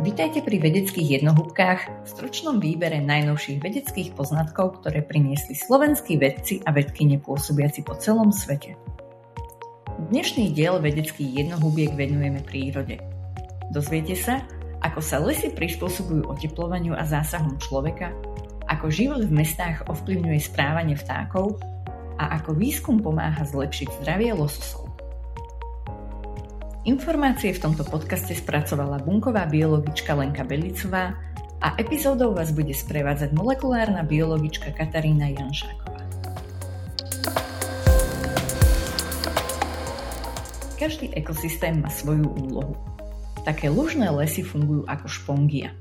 Vítajte pri vedeckých jednohúbkách v stručnom výbere najnovších vedeckých poznatkov, ktoré priniesli slovenskí vedci a vedky nepôsobiaci po celom svete. Dnešný diel vedeckých jednohúbiek venujeme prírode. Dozviete sa, ako sa lesy prispôsobujú oteplovaniu a zásahom človeka, ako život v mestách ovplyvňuje správanie vtákov a ako výskum pomáha zlepšiť zdravie lososov. Informácie v tomto podcaste spracovala bunková biologička Lenka Belicová a epizódou vás bude sprevádzať molekulárna biologička Katarína Janšáková. Každý ekosystém má svoju úlohu. Také lužné lesy fungujú ako špongia.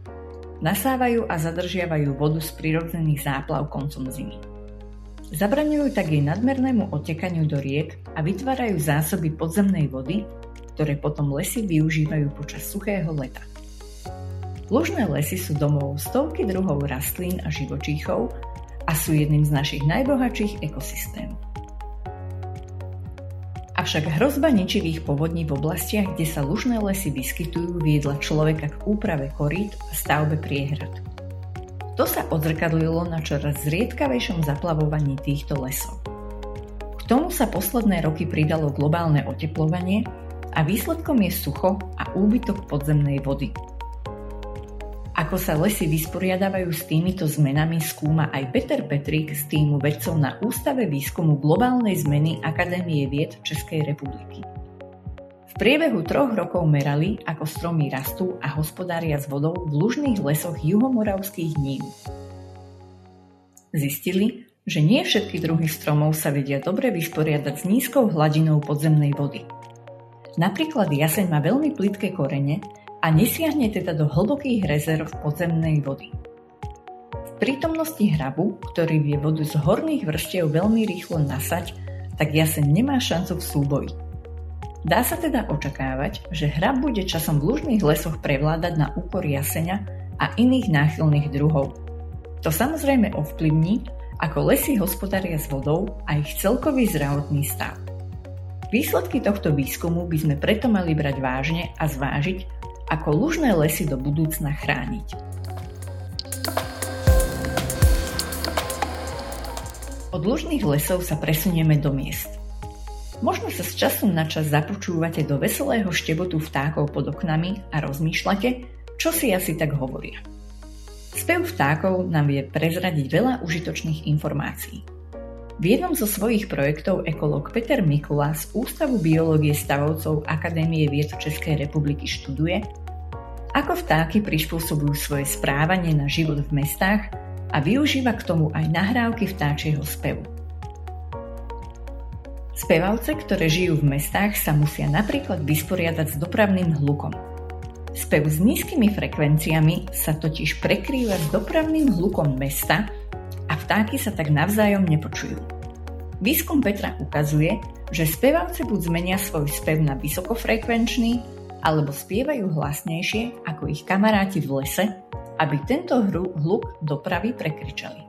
Nasávajú a zadržiavajú vodu z prirodzených záplav koncom zimy. Zabraňujú tak jej nadmernému otekaniu do riek a vytvárajú zásoby podzemnej vody, ktoré potom lesy využívajú počas suchého leta. Lužné lesy sú domov stovky druhov rastlín a živočíchov a sú jedným z našich najbohatších ekosystémov. Avšak hrozba ničivých povodní v oblastiach, kde sa lužné lesy vyskytujú, viedla človeka k úprave korít a stavbe priehrad. To sa odzrkadlilo na čoraz zriedkavejšom zaplavovaní týchto lesov. K tomu sa posledné roky pridalo globálne oteplovanie a výsledkom je sucho a úbytok podzemnej vody. Ako sa lesy vysporiadávajú s týmito zmenami skúma aj Peter Petrik z týmu vedcov na Ústave výskumu globálnej zmeny Akadémie vied Českej republiky. V priebehu troch rokov merali, ako stromy rastú a hospodária s vodou v lužných lesoch juhomoravských nív. Zistili, že nie všetky druhy stromov sa vedia dobre vysporiadať s nízkou hladinou podzemnej vody – Napríklad jaseň má veľmi plitké korene a nesiahne teda do hlbokých rezerv podzemnej vody. V prítomnosti hrabu, ktorý vie vodu z horných vrstiev veľmi rýchlo nasať, tak jaseň nemá šancu v súboji. Dá sa teda očakávať, že hrab bude časom v lužných lesoch prevládať na úkor jaseňa a iných náchylných druhov. To samozrejme ovplyvní, ako lesy hospodária s vodou a ich celkový zdravotný stav. Výsledky tohto výskumu by sme preto mali brať vážne a zvážiť, ako lužné lesy do budúcna chrániť. Od lužných lesov sa presunieme do miest. Možno sa z času na čas započúvate do veselého štebotu vtákov pod oknami a rozmýšľate, čo si asi tak hovoria. Spev vtákov nám vie prezradiť veľa užitočných informácií. V jednom zo svojich projektov ekolog Peter Mikula z Ústavu biológie stavovcov Akadémie vied Českej republiky študuje, ako vtáky prispôsobujú svoje správanie na život v mestách a využíva k tomu aj nahrávky vtáčieho spevu. Spevavce, ktoré žijú v mestách, sa musia napríklad vysporiadať s dopravným hlukom. Spev s nízkymi frekvenciami sa totiž prekrýva s dopravným hlukom mesta, vtáky sa tak navzájom nepočujú. Výskum Petra ukazuje, že spevavce buď zmenia svoj spev na vysokofrekvenčný, alebo spievajú hlasnejšie ako ich kamaráti v lese, aby tento hru hluk dopravy prekričali.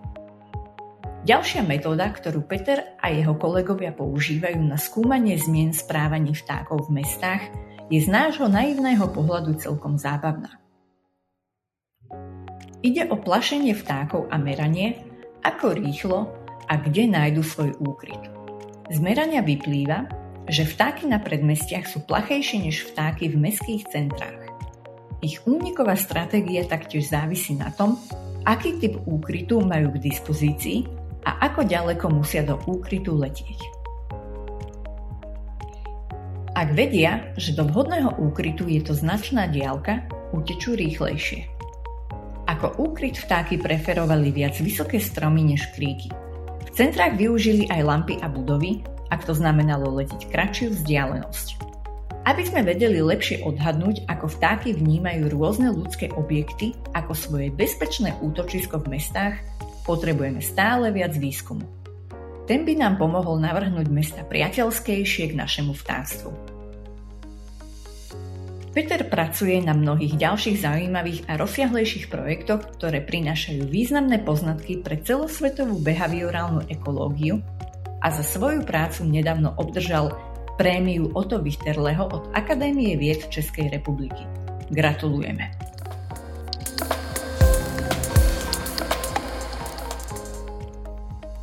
Ďalšia metóda, ktorú Peter a jeho kolegovia používajú na skúmanie zmien správaní vtákov v mestách, je z nášho naivného pohľadu celkom zábavná. Ide o plašenie vtákov a meranie, ako rýchlo a kde nájdu svoj úkryt. Z merania vyplýva, že vtáky na predmestiach sú plachejšie než vtáky v mestských centrách. Ich úniková stratégia taktiež závisí na tom, aký typ úkrytu majú k dispozícii a ako ďaleko musia do úkrytu letieť. Ak vedia, že do vhodného úkrytu je to značná diálka, utečú rýchlejšie. Ako úkryt vtáky preferovali viac vysoké stromy než kríky. V centrách využili aj lampy a budovy, ak to znamenalo letiť kratšiu vzdialenosť. Aby sme vedeli lepšie odhadnúť, ako vtáky vnímajú rôzne ľudské objekty ako svoje bezpečné útočisko v mestách, potrebujeme stále viac výskumu. Ten by nám pomohol navrhnúť mesta priateľskejšie k našemu vtáctvu. Peter pracuje na mnohých ďalších zaujímavých a rozsiahlejších projektoch, ktoré prinášajú významné poznatky pre celosvetovú behaviorálnu ekológiu a za svoju prácu nedávno obdržal prémiu Oto Vichterleho od Akadémie vied Českej republiky. Gratulujeme.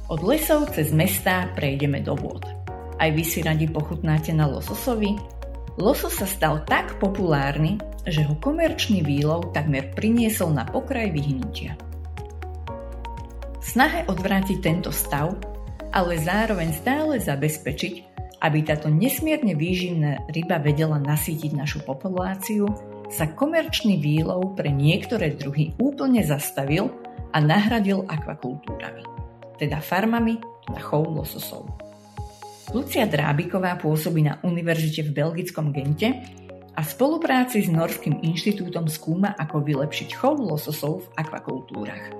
Od lesov cez mesta prejdeme do vôd. Aj vy si radi pochutnáte na lososovi, Losos sa stal tak populárny, že ho komerčný výlov takmer priniesol na pokraj vyhnutia. Snahe odvrátiť tento stav, ale zároveň stále zabezpečiť, aby táto nesmierne výživná ryba vedela nasýtiť našu populáciu, sa komerčný výlov pre niektoré druhy úplne zastavil a nahradil akvakultúrami teda farmami na chov lososov. Lucia Drábiková pôsobí na univerzite v belgickom Gente a v spolupráci s Norským inštitútom skúma, ako vylepšiť chov lososov v akvakultúrach.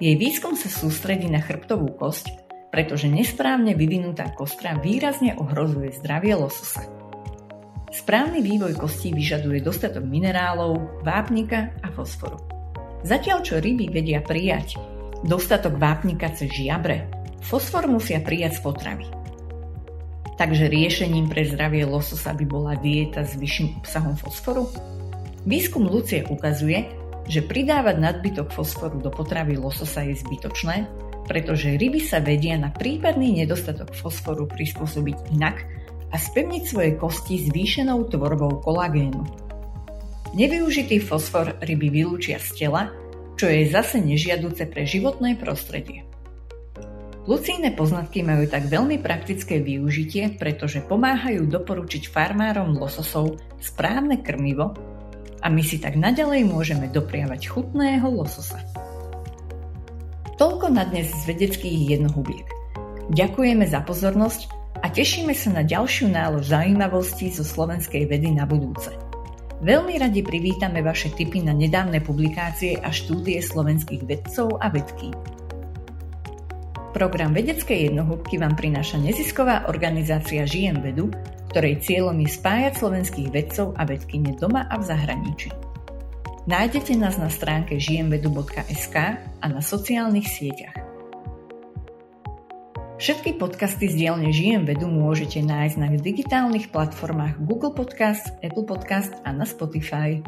Jej výskum sa sústredí na chrbtovú kosť, pretože nesprávne vyvinutá kostra výrazne ohrozuje zdravie lososa. Správny vývoj kostí vyžaduje dostatok minerálov, vápnika a fosforu. Zatiaľ čo ryby vedia prijať dostatok vápnika cez žiabre, fosfor musia prijať z potravy. Takže riešením pre zdravie lososa by bola dieta s vyšším obsahom fosforu? Výskum Lucie ukazuje, že pridávať nadbytok fosforu do potravy lososa je zbytočné, pretože ryby sa vedia na prípadný nedostatok fosforu prispôsobiť inak a spevniť svoje kosti zvýšenou tvorbou kolagénu. Nevyužitý fosfor ryby vylúčia z tela čo je zase nežiaduce pre životné prostredie. Lucíne poznatky majú tak veľmi praktické využitie, pretože pomáhajú doporučiť farmárom lososov správne krmivo a my si tak naďalej môžeme dopriavať chutného lososa. Toľko na dnes z vedeckých jednohubiek. Ďakujeme za pozornosť a tešíme sa na ďalšiu nálož zaujímavostí zo slovenskej vedy na budúce. Veľmi radi privítame vaše tipy na nedávne publikácie a štúdie slovenských vedcov a vedký. Program Vedecké jednohúbky vám prináša nezisková organizácia Žijem vedu, ktorej cieľom je spájať slovenských vedcov a vedkyne doma a v zahraničí. Nájdete nás na stránke žijemvedu.sk a na sociálnych sieťach. Všetky podcasty z dielne Žijem vedu môžete nájsť na digitálnych platformách Google Podcast, Apple Podcast a na Spotify.